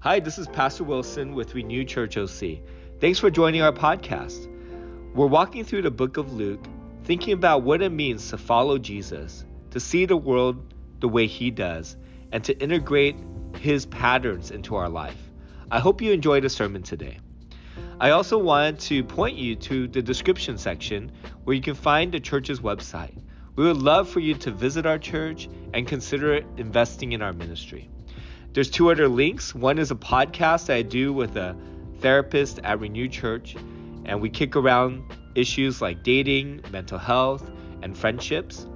Hi, this is Pastor Wilson with Renew Church OC. Thanks for joining our podcast. We're walking through the book of Luke, thinking about what it means to follow Jesus, to see the world the way he does, and to integrate his patterns into our life. I hope you enjoyed the sermon today. I also wanted to point you to the description section where you can find the church's website. We would love for you to visit our church and consider investing in our ministry. There's two other links. One is a podcast I do with a therapist at Renew Church, and we kick around issues like dating, mental health, and friendships.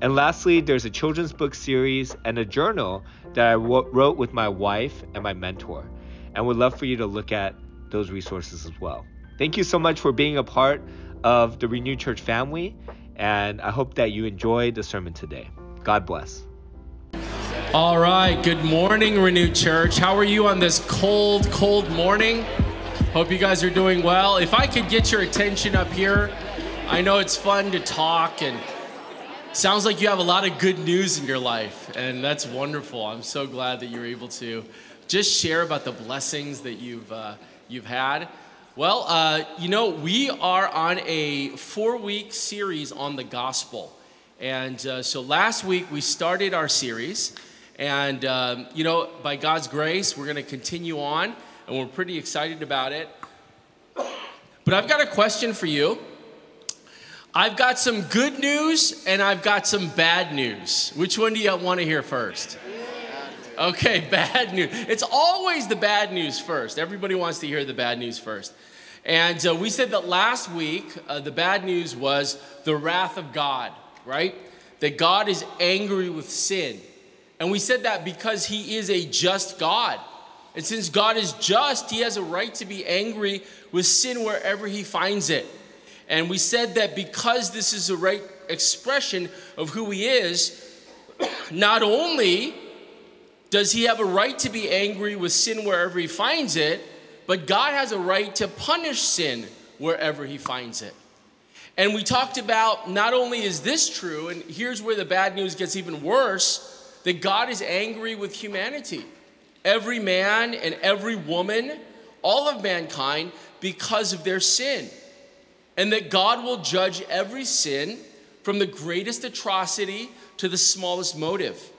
And lastly, there's a children's book series and a journal that I wrote with my wife and my mentor. And would love for you to look at those resources as well. Thank you so much for being a part of the Renew Church family, and I hope that you enjoyed the sermon today. God bless. All right, good morning, Renew Church. How are you on this cold, cold morning? Hope you guys are doing well. If I could get your attention up here, I know it's fun to talk and sounds like you have a lot of good news in your life, and that's wonderful. I'm so glad that you're able to just share about the blessings that you've. Uh, you've had. Well, uh, you know, we are on a four week series on the gospel. And uh, so last week we started our series. And, um, you know, by God's grace, we're going to continue on. And we're pretty excited about it. But I've got a question for you. I've got some good news and I've got some bad news. Which one do you want to hear first? Okay, bad news. It's always the bad news first. Everybody wants to hear the bad news first. And uh, we said that last week, uh, the bad news was the wrath of God, right? That God is angry with sin. And we said that because he is a just God. And since God is just, he has a right to be angry with sin wherever he finds it. And we said that because this is the right expression of who he is, not only does he have a right to be angry with sin wherever he finds it, but God has a right to punish sin wherever he finds it. And we talked about not only is this true, and here's where the bad news gets even worse, that God is angry with humanity. Every man and every woman, all of mankind, because of their sin. And that God will judge every sin from the greatest atrocity to the smallest motive.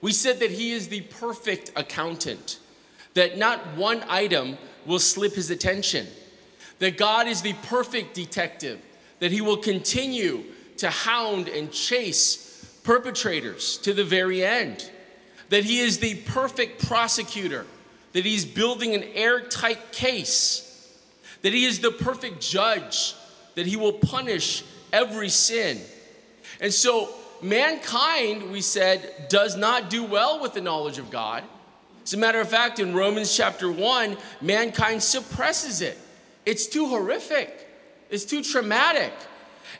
We said that he is the perfect accountant, that not one item will slip his attention, that God is the perfect detective, that he will continue to hound and chase perpetrators to the very end, that he is the perfect prosecutor, that he's building an airtight case, that he is the perfect judge, that he will punish every sin. And so mankind, we said, does not do well with the knowledge of God. As a matter of fact, in Romans chapter 1, mankind suppresses it. It's too horrific, it's too traumatic.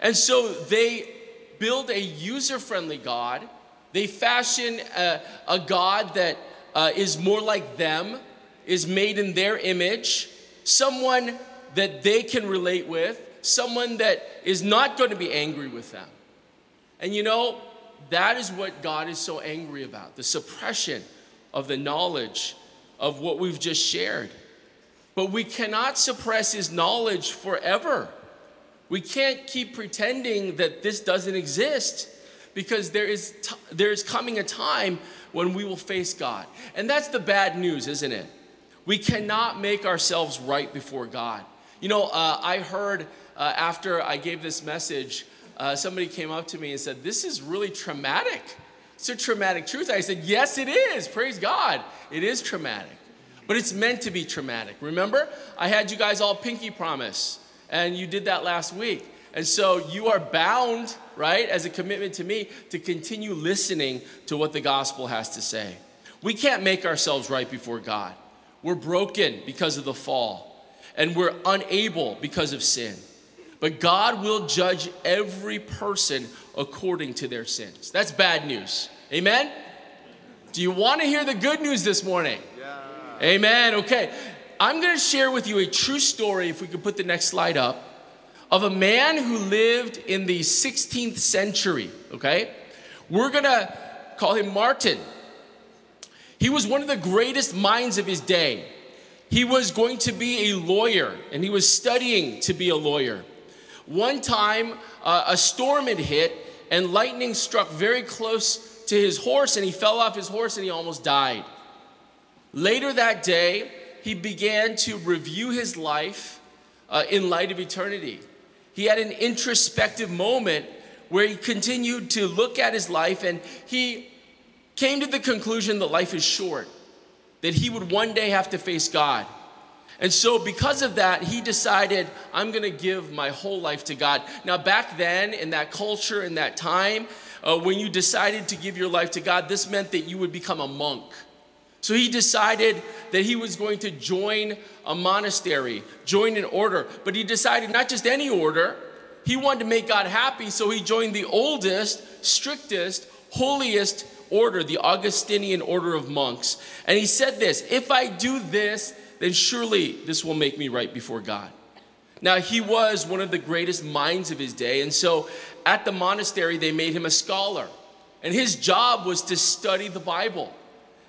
And so they build a user friendly God. They fashion a, a God that uh, is more like them, is made in their image, someone that they can relate with, someone that is not going to be angry with them. And you know, that is what God is so angry about the suppression of the knowledge of what we've just shared. But we cannot suppress His knowledge forever. We can't keep pretending that this doesn't exist because there is, t- there is coming a time when we will face God. And that's the bad news, isn't it? We cannot make ourselves right before God. You know, uh, I heard uh, after I gave this message, uh, somebody came up to me and said, This is really traumatic. It's a traumatic truth. I said, Yes, it is. Praise God. It is traumatic. But it's meant to be traumatic. Remember, I had you guys all pinky promise, and you did that last week. And so you are bound, right, as a commitment to me, to continue listening to what the gospel has to say. We can't make ourselves right before God. We're broken because of the fall, and we're unable because of sin. But God will judge every person according to their sins. That's bad news. Amen? Do you want to hear the good news this morning? Yeah. Amen. Okay. I'm going to share with you a true story, if we could put the next slide up, of a man who lived in the 16th century. Okay? We're going to call him Martin. He was one of the greatest minds of his day. He was going to be a lawyer, and he was studying to be a lawyer. One time, uh, a storm had hit, and lightning struck very close to his horse, and he fell off his horse and he almost died. Later that day, he began to review his life uh, in light of eternity. He had an introspective moment where he continued to look at his life and he came to the conclusion that life is short, that he would one day have to face God. And so, because of that, he decided, I'm going to give my whole life to God. Now, back then, in that culture, in that time, uh, when you decided to give your life to God, this meant that you would become a monk. So he decided that he was going to join a monastery, join an order. But he decided not just any order, he wanted to make God happy, so he joined the oldest, strictest, holiest order, the Augustinian order of monks. And he said this If I do this, then surely this will make me right before God. Now, he was one of the greatest minds of his day, and so at the monastery, they made him a scholar. And his job was to study the Bible.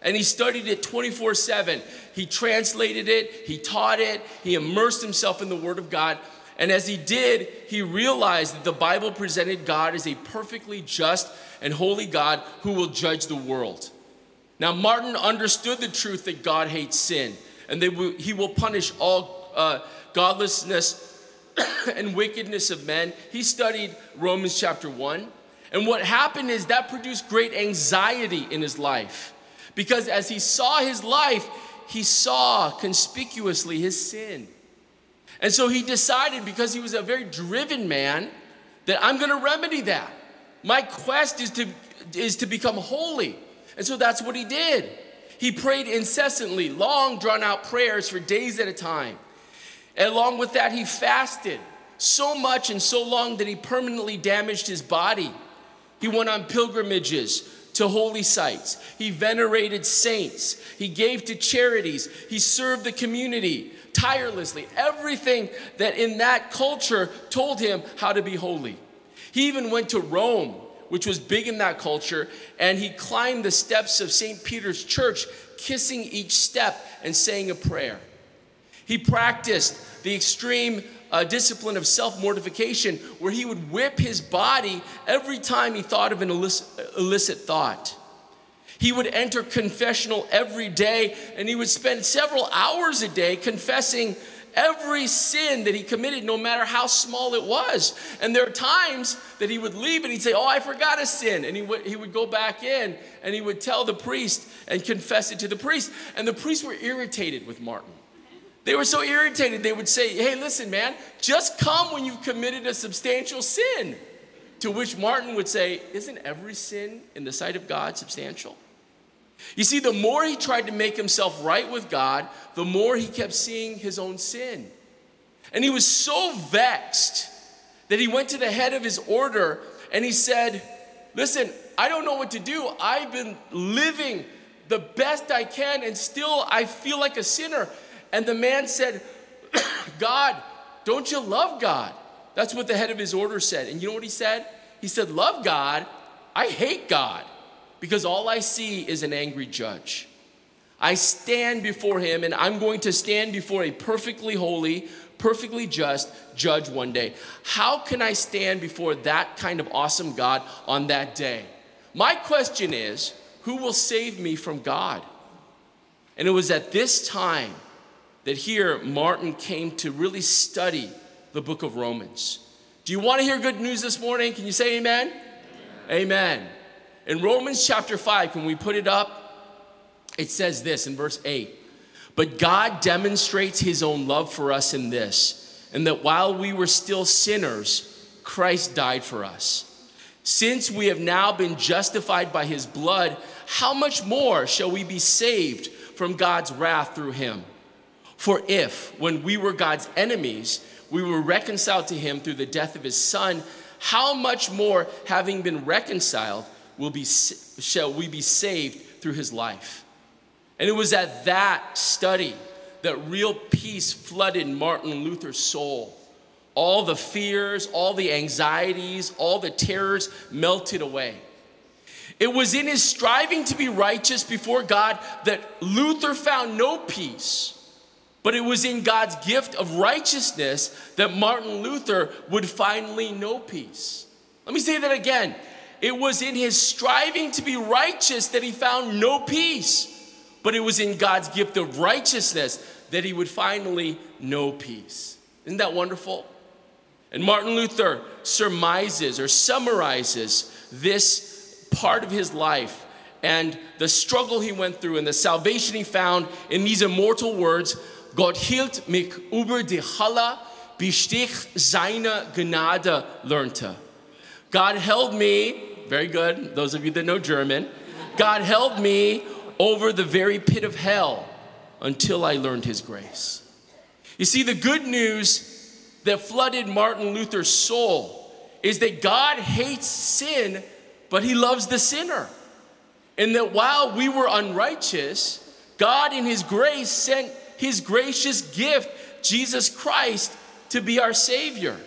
And he studied it 24 7. He translated it, he taught it, he immersed himself in the Word of God. And as he did, he realized that the Bible presented God as a perfectly just and holy God who will judge the world. Now, Martin understood the truth that God hates sin and that he will punish all uh, godlessness and wickedness of men. He studied Romans chapter 1. And what happened is that produced great anxiety in his life. Because as he saw his life, he saw conspicuously his sin. And so he decided, because he was a very driven man, that I'm going to remedy that. My quest is to, is to become holy. And so that's what he did. He prayed incessantly, long drawn out prayers for days at a time. And along with that, he fasted so much and so long that he permanently damaged his body. He went on pilgrimages to holy sites. He venerated saints. He gave to charities. He served the community tirelessly. Everything that in that culture told him how to be holy. He even went to Rome, which was big in that culture, and he climbed the steps of St. Peter's Church, kissing each step and saying a prayer. He practiced the extreme uh, discipline of self mortification, where he would whip his body every time he thought of an illicit, illicit thought. He would enter confessional every day and he would spend several hours a day confessing every sin that he committed, no matter how small it was. And there are times that he would leave and he'd say, Oh, I forgot a sin. And he would, he would go back in and he would tell the priest and confess it to the priest. And the priests were irritated with Martin. They were so irritated, they would say, Hey, listen, man, just come when you've committed a substantial sin. To which Martin would say, Isn't every sin in the sight of God substantial? You see, the more he tried to make himself right with God, the more he kept seeing his own sin. And he was so vexed that he went to the head of his order and he said, Listen, I don't know what to do. I've been living the best I can and still I feel like a sinner. And the man said, God, don't you love God? That's what the head of his order said. And you know what he said? He said, Love God. I hate God because all I see is an angry judge. I stand before him and I'm going to stand before a perfectly holy, perfectly just judge one day. How can I stand before that kind of awesome God on that day? My question is who will save me from God? And it was at this time that here Martin came to really study the book of Romans. Do you want to hear good news this morning? Can you say amen? Amen. amen. In Romans chapter 5, can we put it up? It says this in verse 8 But God demonstrates his own love for us in this, and that while we were still sinners, Christ died for us. Since we have now been justified by his blood, how much more shall we be saved from God's wrath through him? For if, when we were God's enemies, we were reconciled to him through the death of his son, how much more, having been reconciled, will be, shall we be saved through his life. And it was at that study that real peace flooded Martin Luther's soul. All the fears, all the anxieties, all the terrors melted away. It was in his striving to be righteous before God that Luther found no peace. But it was in God's gift of righteousness that Martin Luther would finally know peace. Let me say that again. It was in his striving to be righteous that he found no peace. But it was in God's gift of righteousness that he would finally know peace. Isn't that wonderful? And Martin Luther surmises or summarizes this part of his life and the struggle he went through and the salvation he found in these immortal words Gott hielt mich über die Halle, bis ich seine Gnade lernte. God held me, very good, those of you that know German, God held me over the very pit of hell until I learned his grace. You see, the good news that flooded Martin Luther's soul is that God hates sin, but he loves the sinner. And that while we were unrighteous, God in his grace sent his gracious gift, Jesus Christ, to be our Savior.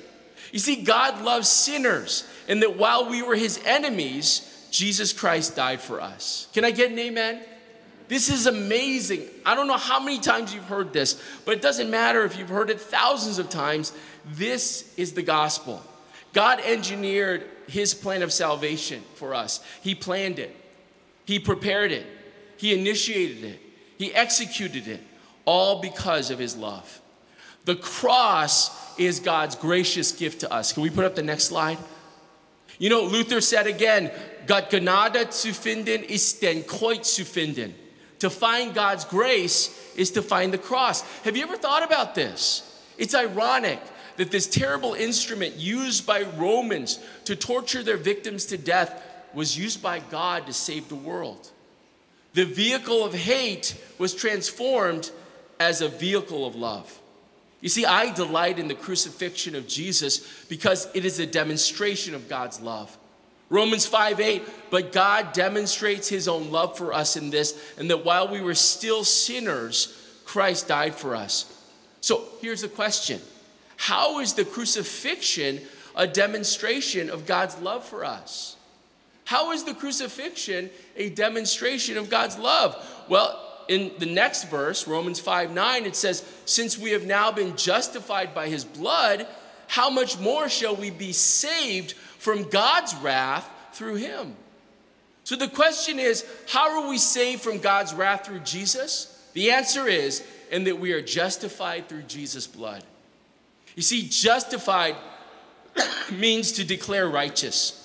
You see, God loves sinners, and that while we were his enemies, Jesus Christ died for us. Can I get an amen? This is amazing. I don't know how many times you've heard this, but it doesn't matter if you've heard it thousands of times. This is the gospel. God engineered his plan of salvation for us. He planned it, he prepared it, he initiated it, he executed it, all because of his love. The cross is God's gracious gift to us. Can we put up the next slide? You know, Luther said again, Gott Gnade zu finden ist den Kreuz zu finden. To find God's grace is to find the cross. Have you ever thought about this? It's ironic that this terrible instrument used by Romans to torture their victims to death was used by God to save the world. The vehicle of hate was transformed as a vehicle of love. You see, I delight in the crucifixion of Jesus because it is a demonstration of God's love. Romans 5 8, but God demonstrates his own love for us in this, and that while we were still sinners, Christ died for us. So here's the question How is the crucifixion a demonstration of God's love for us? How is the crucifixion a demonstration of God's love? Well, in the next verse, Romans 5 9, it says, Since we have now been justified by his blood, how much more shall we be saved from God's wrath through him. So the question is how are we saved from God's wrath through Jesus? The answer is in that we are justified through Jesus' blood. You see, justified means to declare righteous.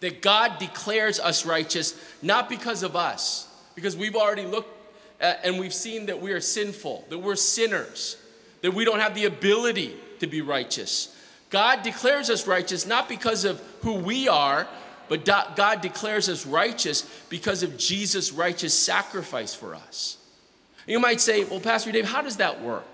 That God declares us righteous not because of us, because we've already looked and we've seen that we are sinful, that we're sinners, that we don't have the ability to be righteous. God declares us righteous not because of who we are, but God declares us righteous because of Jesus' righteous sacrifice for us. You might say, well, Pastor Dave, how does that work?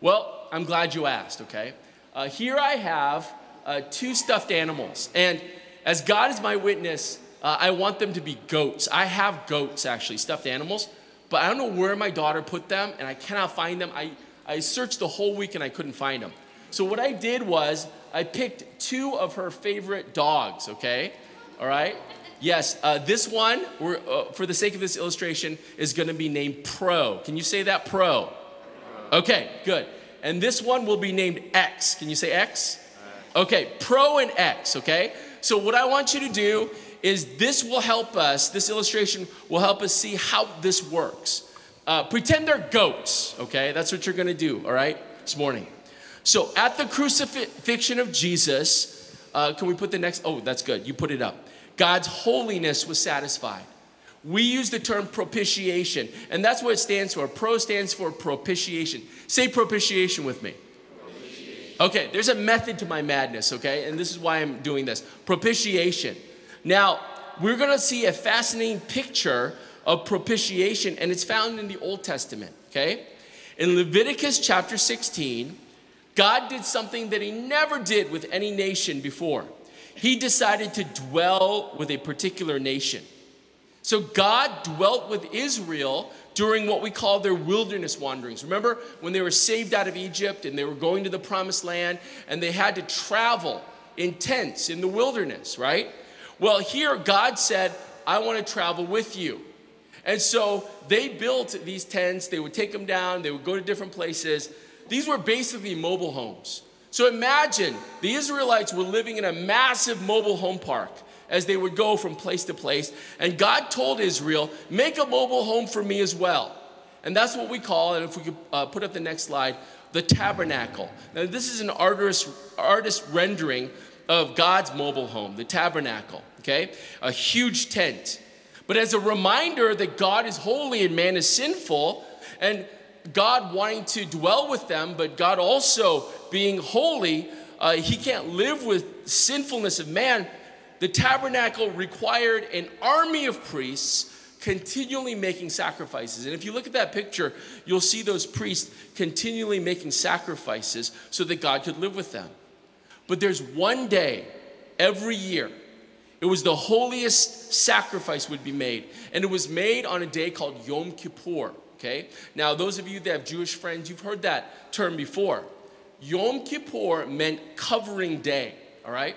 Well, I'm glad you asked, okay? Uh, here I have uh, two stuffed animals, and as God is my witness, uh, I want them to be goats. I have goats, actually, stuffed animals, but I don't know where my daughter put them, and I cannot find them. I, I searched the whole week and I couldn't find them. So what I did was I picked two of her favorite dogs, okay? All right? Yes, uh, this one, uh, for the sake of this illustration, is going to be named Pro. Can you say that, Pro? Okay, good. And this one will be named X. Can you say X? Okay, Pro and X, okay? So, what I want you to do is this will help us, this illustration will help us see how this works. Uh, pretend they're goats, okay? That's what you're gonna do, all right, this morning. So at the crucifixion of Jesus, uh, can we put the next? Oh, that's good. You put it up. God's holiness was satisfied. We use the term propitiation, and that's what it stands for. Pro stands for propitiation. Say propitiation with me. Okay, there's a method to my madness, okay? And this is why I'm doing this. Propitiation. Now, we're gonna see a fascinating picture of propitiation, and it's found in the Old Testament, okay? In Leviticus chapter 16, God did something that he never did with any nation before. He decided to dwell with a particular nation. So God dwelt with Israel during what we call their wilderness wanderings. Remember when they were saved out of Egypt and they were going to the promised land and they had to travel in tents in the wilderness, right? Well, here God said, I want to travel with you. And so they built these tents, they would take them down, they would go to different places. These were basically mobile homes. So imagine the Israelites were living in a massive mobile home park as they would go from place to place. And God told Israel, make a mobile home for me as well. And that's what we call, and if we could uh, put up the next slide, the tabernacle. Now, this is an artist, artist rendering of God's mobile home, the tabernacle, okay? A huge tent. But as a reminder that God is holy and man is sinful, and God wanting to dwell with them, but God also being holy, uh, he can't live with sinfulness of man. The tabernacle required an army of priests continually making sacrifices. And if you look at that picture, you'll see those priests continually making sacrifices so that God could live with them. But there's one day every year, it was the holiest sacrifice would be made. And it was made on a day called Yom Kippur. Okay? Now, those of you that have Jewish friends, you've heard that term before. Yom Kippur meant covering day, all right?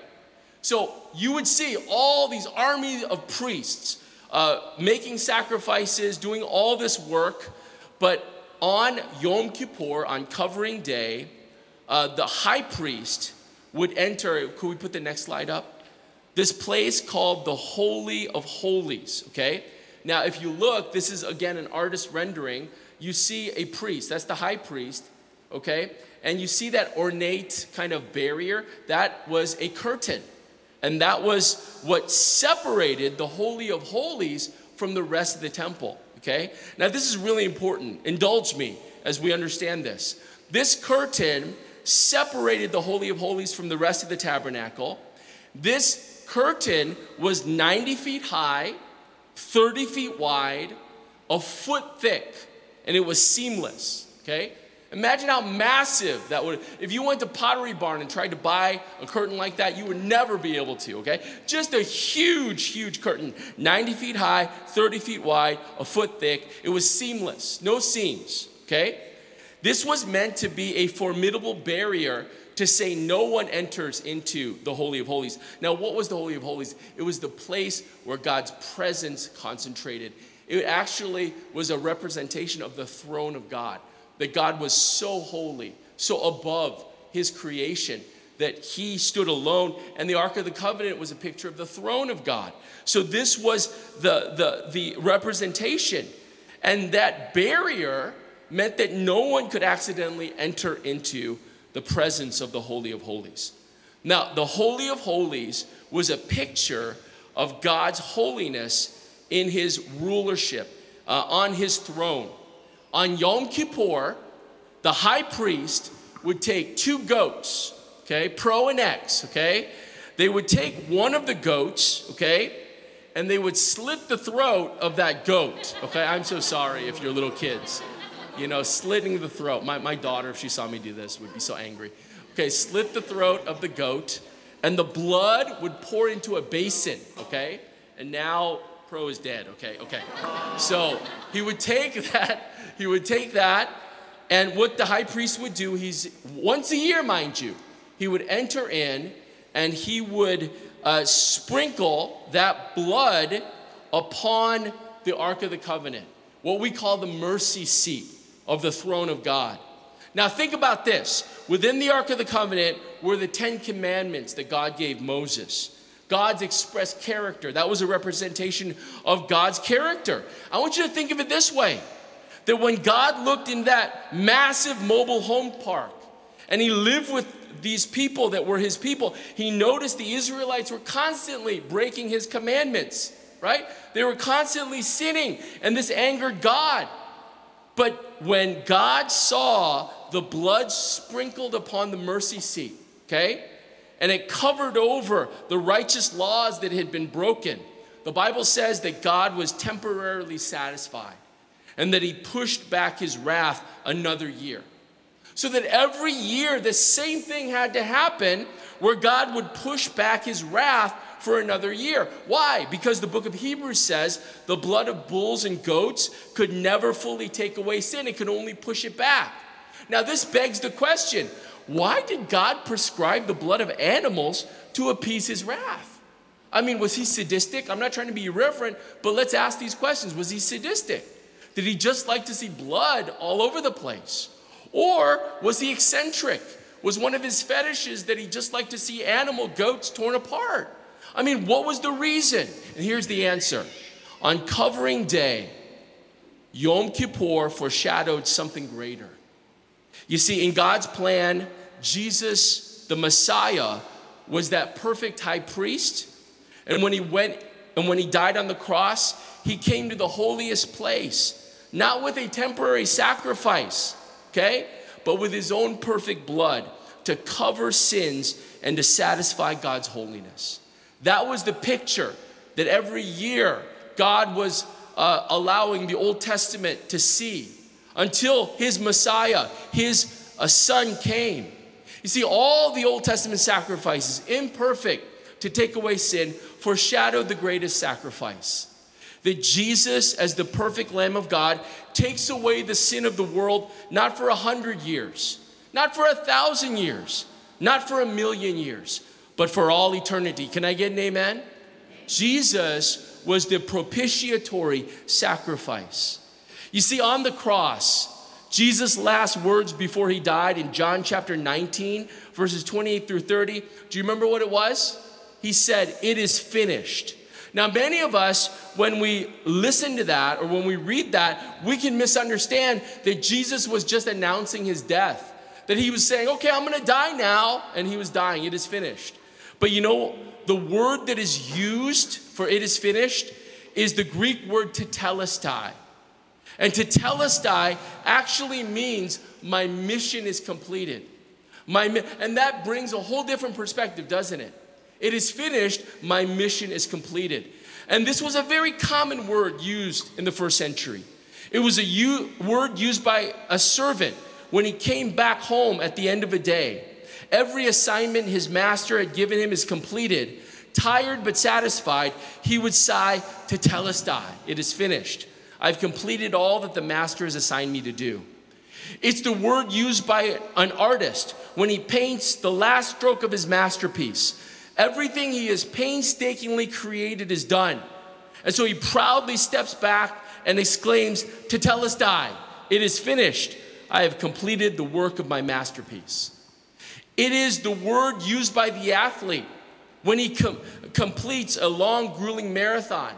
So you would see all these armies of priests uh, making sacrifices, doing all this work, but on Yom Kippur, on covering day, uh, the high priest would enter. Could we put the next slide up? This place called the Holy of Holies, okay? Now, if you look, this is again an artist rendering. You see a priest, that's the high priest, okay? And you see that ornate kind of barrier, that was a curtain. And that was what separated the Holy of Holies from the rest of the temple. Okay? Now, this is really important. Indulge me as we understand this. This curtain separated the Holy of Holies from the rest of the tabernacle. This curtain was 90 feet high, 30 feet wide, a foot thick, and it was seamless. Okay? Imagine how massive that would. If you went to Pottery Barn and tried to buy a curtain like that, you would never be able to, okay? Just a huge, huge curtain, 90 feet high, 30 feet wide, a foot thick. It was seamless, no seams, okay? This was meant to be a formidable barrier to say no one enters into the Holy of Holies. Now, what was the Holy of Holies? It was the place where God's presence concentrated. It actually was a representation of the throne of God that God was so holy, so above his creation, that he stood alone, and the Ark of the Covenant was a picture of the throne of God. So this was the, the, the representation. And that barrier meant that no one could accidentally enter into the presence of the Holy of Holies. Now, the Holy of Holies was a picture of God's holiness in his rulership, uh, on his throne on Yom Kippur, the high priest would take two goats, okay, pro and ex, okay? They would take one of the goats, okay, and they would slit the throat of that goat, okay? I'm so sorry if you're little kids. You know, slitting the throat. My, my daughter, if she saw me do this, would be so angry. Okay, slit the throat of the goat, and the blood would pour into a basin, okay? And now Pro is dead, okay, okay. So he would take that he would take that, and what the high priest would do, he's once a year, mind you, he would enter in and he would uh, sprinkle that blood upon the Ark of the Covenant, what we call the mercy seat of the throne of God. Now, think about this. Within the Ark of the Covenant were the Ten Commandments that God gave Moses. God's expressed character. That was a representation of God's character. I want you to think of it this way that when God looked in that massive mobile home park and he lived with these people that were his people, he noticed the Israelites were constantly breaking his commandments, right? They were constantly sinning, and this angered God. But when God saw the blood sprinkled upon the mercy seat, okay, and it covered over the righteous laws that had been broken, the Bible says that God was temporarily satisfied and that he pushed back his wrath another year. So that every year the same thing had to happen where God would push back his wrath for another year. Why? Because the book of Hebrews says the blood of bulls and goats could never fully take away sin, it could only push it back. Now, this begs the question why did God prescribe the blood of animals to appease his wrath? I mean, was he sadistic? I'm not trying to be irreverent, but let's ask these questions. Was he sadistic? Did he just like to see blood all over the place? Or was he eccentric? Was one of his fetishes that he just liked to see animal goats torn apart? I mean, what was the reason? And here's the answer On covering day, Yom Kippur foreshadowed something greater. You see, in God's plan, Jesus, the Messiah, was that perfect high priest. And when he went and when he died on the cross, he came to the holiest place, not with a temporary sacrifice, okay, but with his own perfect blood to cover sins and to satisfy God's holiness. That was the picture that every year God was uh, allowing the Old Testament to see until his Messiah, his uh, son came. You see, all the Old Testament sacrifices, imperfect to take away sin, foreshadowed the greatest sacrifice. That Jesus, as the perfect Lamb of God, takes away the sin of the world not for a hundred years, not for a thousand years, not for a million years, but for all eternity. Can I get an amen? Jesus was the propitiatory sacrifice. You see, on the cross, Jesus' last words before he died in John chapter 19, verses 28 through 30, do you remember what it was? He said, It is finished. Now, many of us, when we listen to that or when we read that, we can misunderstand that Jesus was just announcing his death. That he was saying, Okay, I'm gonna die now, and he was dying. It is finished. But you know, the word that is used for it is finished is the Greek word tetelestai. And tetelestai actually means my mission is completed. My, and that brings a whole different perspective, doesn't it? It is finished, my mission is completed. And this was a very common word used in the first century. It was a u- word used by a servant when he came back home at the end of a day. Every assignment his master had given him is completed. Tired but satisfied, he would sigh, Tetelestai, it is finished. I've completed all that the master has assigned me to do. It's the word used by an artist when he paints the last stroke of his masterpiece. Everything he has painstakingly created is done. And so he proudly steps back and exclaims, "To tell us, Tetelestai, it is finished. I have completed the work of my masterpiece. It is the word used by the athlete when he com- completes a long, grueling marathon.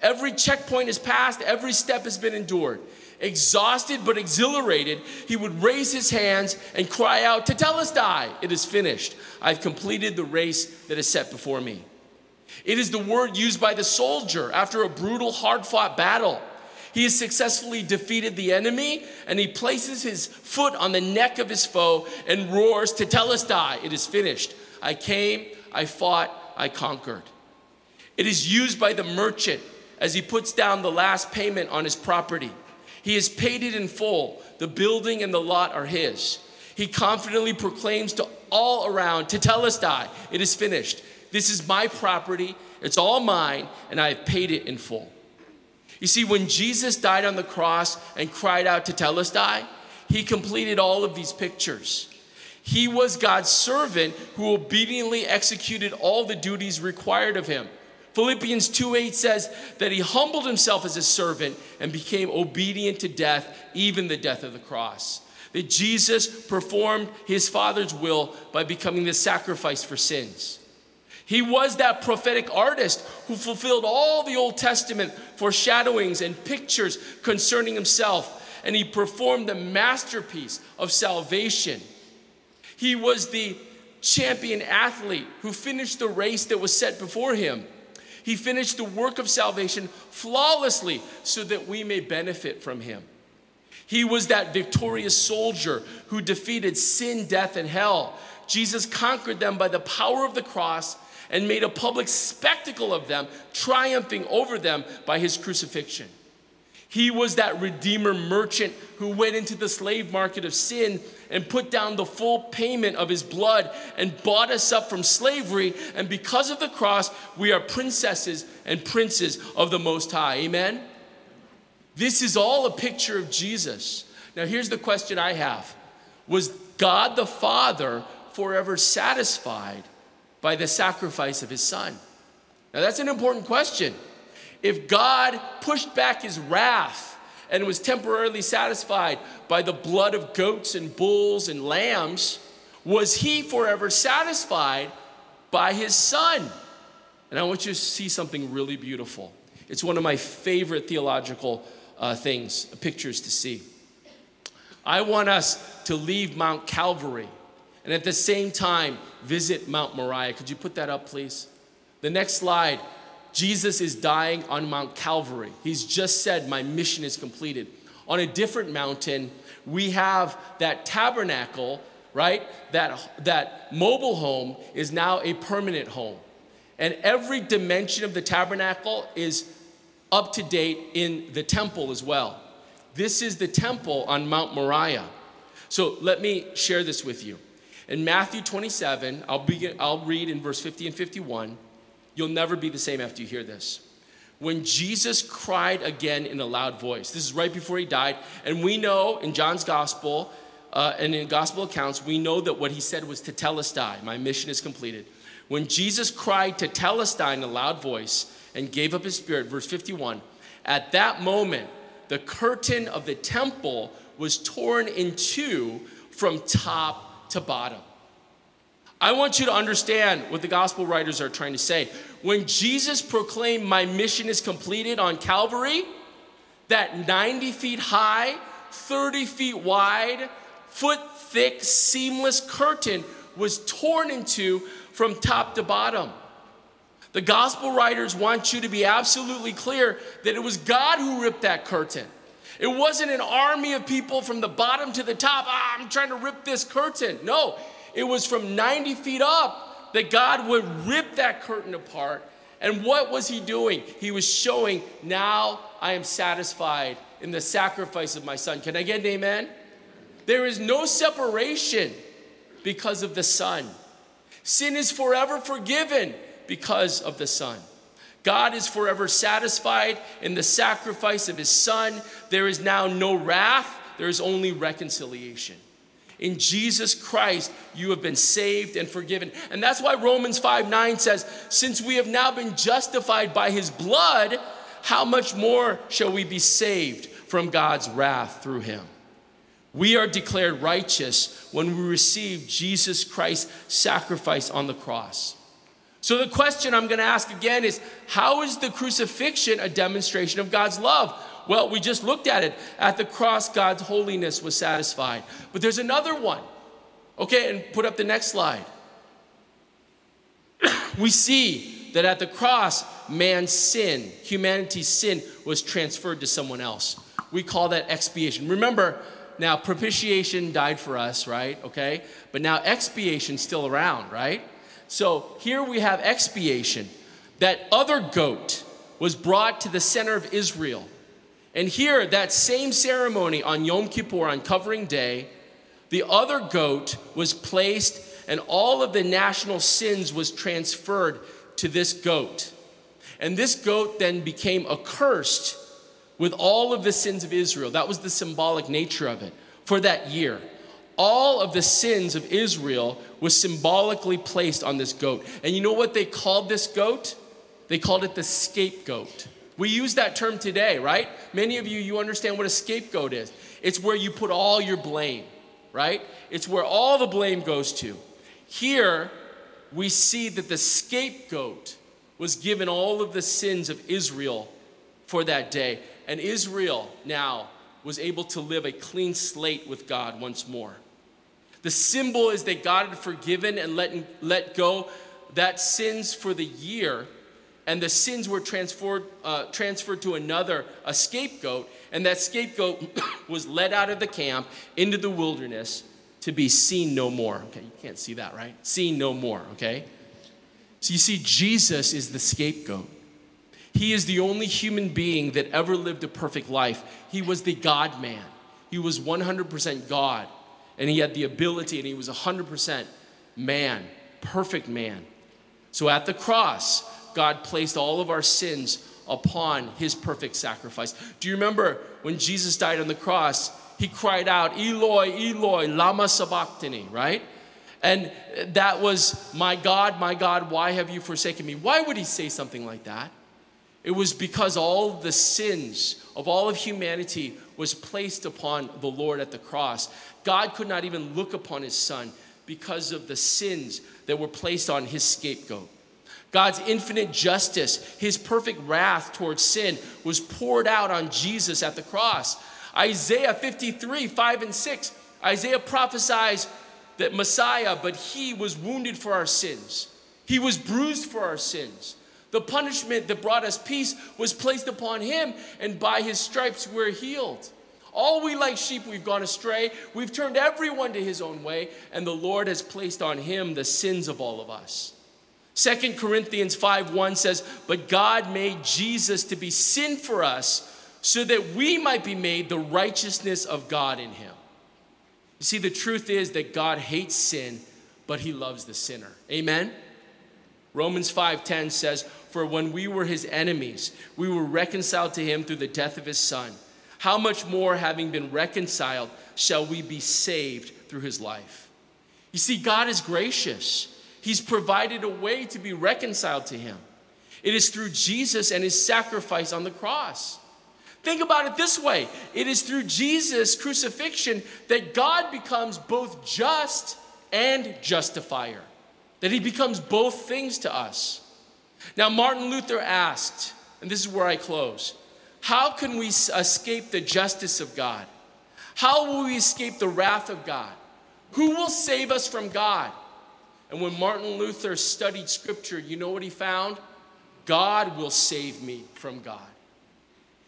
Every checkpoint is passed, every step has been endured. Exhausted but exhilarated, he would raise his hands and cry out, Tetelestai, it is finished. I've completed the race that is set before me. It is the word used by the soldier after a brutal, hard fought battle. He has successfully defeated the enemy and he places his foot on the neck of his foe and roars, to Tetelestai, it is finished. I came, I fought, I conquered. It is used by the merchant as he puts down the last payment on his property. He has paid it in full. The building and the lot are his. He confidently proclaims to all around, Tetelestai, it is finished. This is my property, it's all mine, and I have paid it in full. You see, when Jesus died on the cross and cried out Tetelestai, he completed all of these pictures. He was God's servant who obediently executed all the duties required of him. Philippians 2:8 says that he humbled himself as a servant and became obedient to death, even the death of the cross. That Jesus performed his Father's will by becoming the sacrifice for sins. He was that prophetic artist who fulfilled all the Old Testament foreshadowings and pictures concerning himself, and he performed the masterpiece of salvation. He was the champion athlete who finished the race that was set before him. He finished the work of salvation flawlessly so that we may benefit from him. He was that victorious soldier who defeated sin, death, and hell. Jesus conquered them by the power of the cross and made a public spectacle of them, triumphing over them by his crucifixion. He was that redeemer merchant who went into the slave market of sin and put down the full payment of his blood and bought us up from slavery. And because of the cross, we are princesses and princes of the Most High. Amen? This is all a picture of Jesus. Now, here's the question I have Was God the Father forever satisfied by the sacrifice of his son? Now, that's an important question. If God pushed back his wrath and was temporarily satisfied by the blood of goats and bulls and lambs, was he forever satisfied by his son? And I want you to see something really beautiful. It's one of my favorite theological uh, things, pictures to see. I want us to leave Mount Calvary and at the same time visit Mount Moriah. Could you put that up, please? The next slide Jesus is dying on Mount Calvary. He's just said, My mission is completed. On a different mountain, we have that tabernacle, right? That, that mobile home is now a permanent home. And every dimension of the tabernacle is up to date in the temple as well. This is the temple on Mount Moriah. So let me share this with you. In Matthew 27, I'll, begin, I'll read in verse 50 and 51. You'll never be the same after you hear this. When Jesus cried again in a loud voice, this is right before he died, and we know in John's gospel uh, and in gospel accounts, we know that what he said was tetelestai, my mission is completed. When Jesus cried tetelestai in a loud voice and gave up his spirit, verse 51, at that moment, the curtain of the temple was torn in two from top to bottom. I want you to understand what the gospel writers are trying to say. When Jesus proclaimed, My mission is completed on Calvary, that 90 feet high, 30 feet wide, foot thick, seamless curtain was torn into from top to bottom. The gospel writers want you to be absolutely clear that it was God who ripped that curtain. It wasn't an army of people from the bottom to the top. Ah, I'm trying to rip this curtain. No, it was from 90 feet up that God would rip that curtain apart. And what was he doing? He was showing, now I am satisfied in the sacrifice of my son. Can I get an amen? There is no separation because of the son. Sin is forever forgiven because of the son. God is forever satisfied in the sacrifice of his son. There is now no wrath, there is only reconciliation. In Jesus Christ, you have been saved and forgiven. And that's why Romans 5 9 says, Since we have now been justified by his blood, how much more shall we be saved from God's wrath through him? We are declared righteous when we receive Jesus Christ's sacrifice on the cross. So, the question I'm going to ask again is how is the crucifixion a demonstration of God's love? Well, we just looked at it. At the cross, God's holiness was satisfied. But there's another one. Okay, and put up the next slide. we see that at the cross, man's sin, humanity's sin, was transferred to someone else. We call that expiation. Remember, now propitiation died for us, right? Okay? But now expiation's still around, right? So here we have expiation. That other goat was brought to the center of Israel. And here, that same ceremony on Yom Kippur, on covering day, the other goat was placed, and all of the national sins was transferred to this goat. And this goat then became accursed with all of the sins of Israel. That was the symbolic nature of it for that year. All of the sins of Israel was symbolically placed on this goat. And you know what they called this goat? They called it the scapegoat. We use that term today, right? Many of you, you understand what a scapegoat is. It's where you put all your blame, right? It's where all the blame goes to. Here, we see that the scapegoat was given all of the sins of Israel for that day. And Israel now was able to live a clean slate with God once more. The symbol is that God had forgiven and let, let go that sins for the year and the sins were transferred, uh, transferred to another, a scapegoat, and that scapegoat was led out of the camp into the wilderness to be seen no more. Okay, you can't see that, right? Seen no more, okay? So you see, Jesus is the scapegoat. He is the only human being that ever lived a perfect life. He was the God man. He was 100% God, and he had the ability, and he was 100% man, perfect man. So at the cross, God placed all of our sins upon his perfect sacrifice. Do you remember when Jesus died on the cross? He cried out, Eloi, Eloi, Lama Sabachthani, right? And that was, My God, my God, why have you forsaken me? Why would he say something like that? It was because all the sins of all of humanity was placed upon the Lord at the cross. God could not even look upon his son because of the sins that were placed on his scapegoat. God's infinite justice, his perfect wrath towards sin, was poured out on Jesus at the cross. Isaiah 53, 5 and 6, Isaiah prophesies that Messiah, but he was wounded for our sins, he was bruised for our sins. The punishment that brought us peace was placed upon him, and by his stripes we're healed. All we like sheep, we've gone astray. We've turned everyone to his own way, and the Lord has placed on him the sins of all of us. Second Corinthians 5 1 says, But God made Jesus to be sin for us so that we might be made the righteousness of God in him. You see, the truth is that God hates sin, but he loves the sinner. Amen? Romans 5:10 says, "For when we were his enemies, we were reconciled to him through the death of his son. How much more having been reconciled shall we be saved through his life?" You see, God is gracious. He's provided a way to be reconciled to him. It is through Jesus and his sacrifice on the cross. Think about it this way it is through Jesus' crucifixion that God becomes both just and justifier that he becomes both things to us. Now, Martin Luther asked, and this is where I close how can we escape the justice of God? How will we escape the wrath of God? Who will save us from God? And when Martin Luther studied scripture, you know what he found? God will save me from God.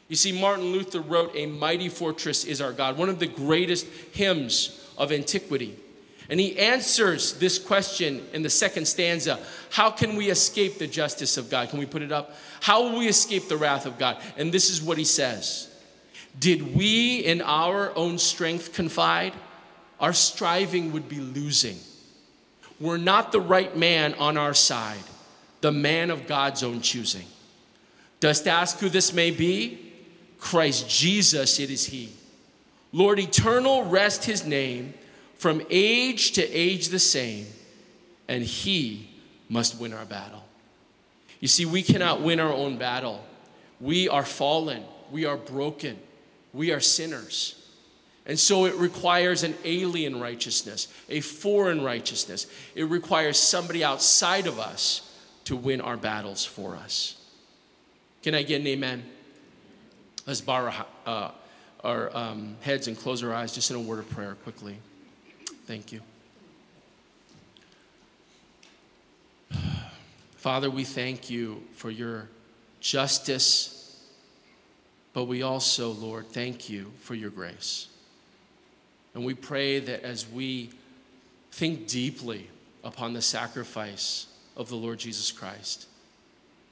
You see, Martin Luther wrote, A Mighty Fortress is Our God, one of the greatest hymns of antiquity. And he answers this question in the second stanza How can we escape the justice of God? Can we put it up? How will we escape the wrath of God? And this is what he says Did we in our own strength confide, our striving would be losing. We're not the right man on our side, the man of God's own choosing. Dost ask who this may be? Christ Jesus, it is He. Lord eternal, rest His name from age to age the same, and He must win our battle. You see, we cannot win our own battle. We are fallen, we are broken, we are sinners. And so it requires an alien righteousness, a foreign righteousness. It requires somebody outside of us to win our battles for us. Can I get an amen? Let's bow our, uh, our um, heads and close our eyes just in a word of prayer quickly. Thank you. Father, we thank you for your justice, but we also, Lord, thank you for your grace. And we pray that as we think deeply upon the sacrifice of the Lord Jesus Christ,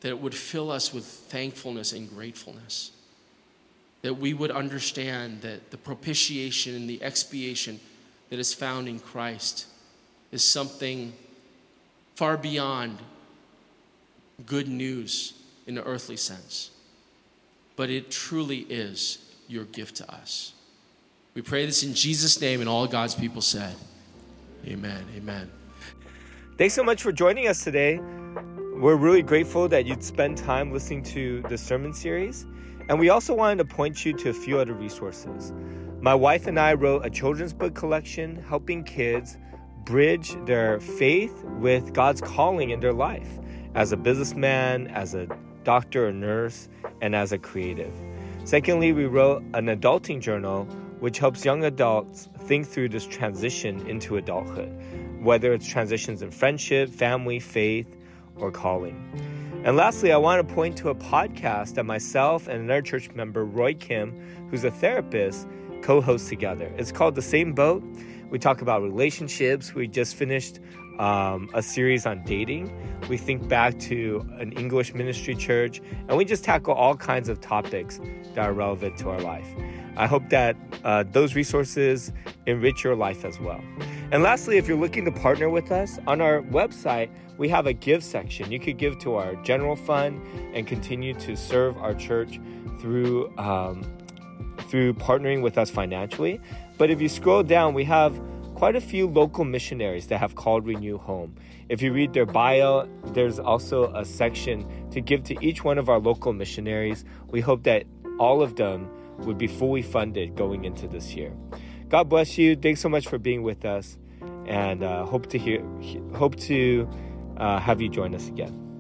that it would fill us with thankfulness and gratefulness. That we would understand that the propitiation and the expiation that is found in Christ is something far beyond good news in an earthly sense, but it truly is your gift to us. We pray this in Jesus' name, and all God's people said, Amen. Amen. Thanks so much for joining us today. We're really grateful that you'd spend time listening to the sermon series. And we also wanted to point you to a few other resources. My wife and I wrote a children's book collection helping kids bridge their faith with God's calling in their life as a businessman, as a doctor or nurse, and as a creative. Secondly, we wrote an adulting journal which helps young adults think through this transition into adulthood, whether it's transitions in friendship, family, faith, or calling. And lastly, I want to point to a podcast that myself and another church member, Roy Kim, who's a therapist, co host together. It's called The Same Boat. We talk about relationships. We just finished um, a series on dating. We think back to an English ministry church, and we just tackle all kinds of topics that are relevant to our life. I hope that uh, those resources enrich your life as well. And lastly, if you're looking to partner with us, on our website, we have a give section. You could give to our general fund and continue to serve our church through um, through partnering with us financially. But if you scroll down, we have quite a few local missionaries that have called Renew home. If you read their bio, there's also a section to give to each one of our local missionaries. We hope that all of them would be fully funded going into this year. God bless you. Thanks so much for being with us, and uh, hope to hear, hope to uh, have you join us again.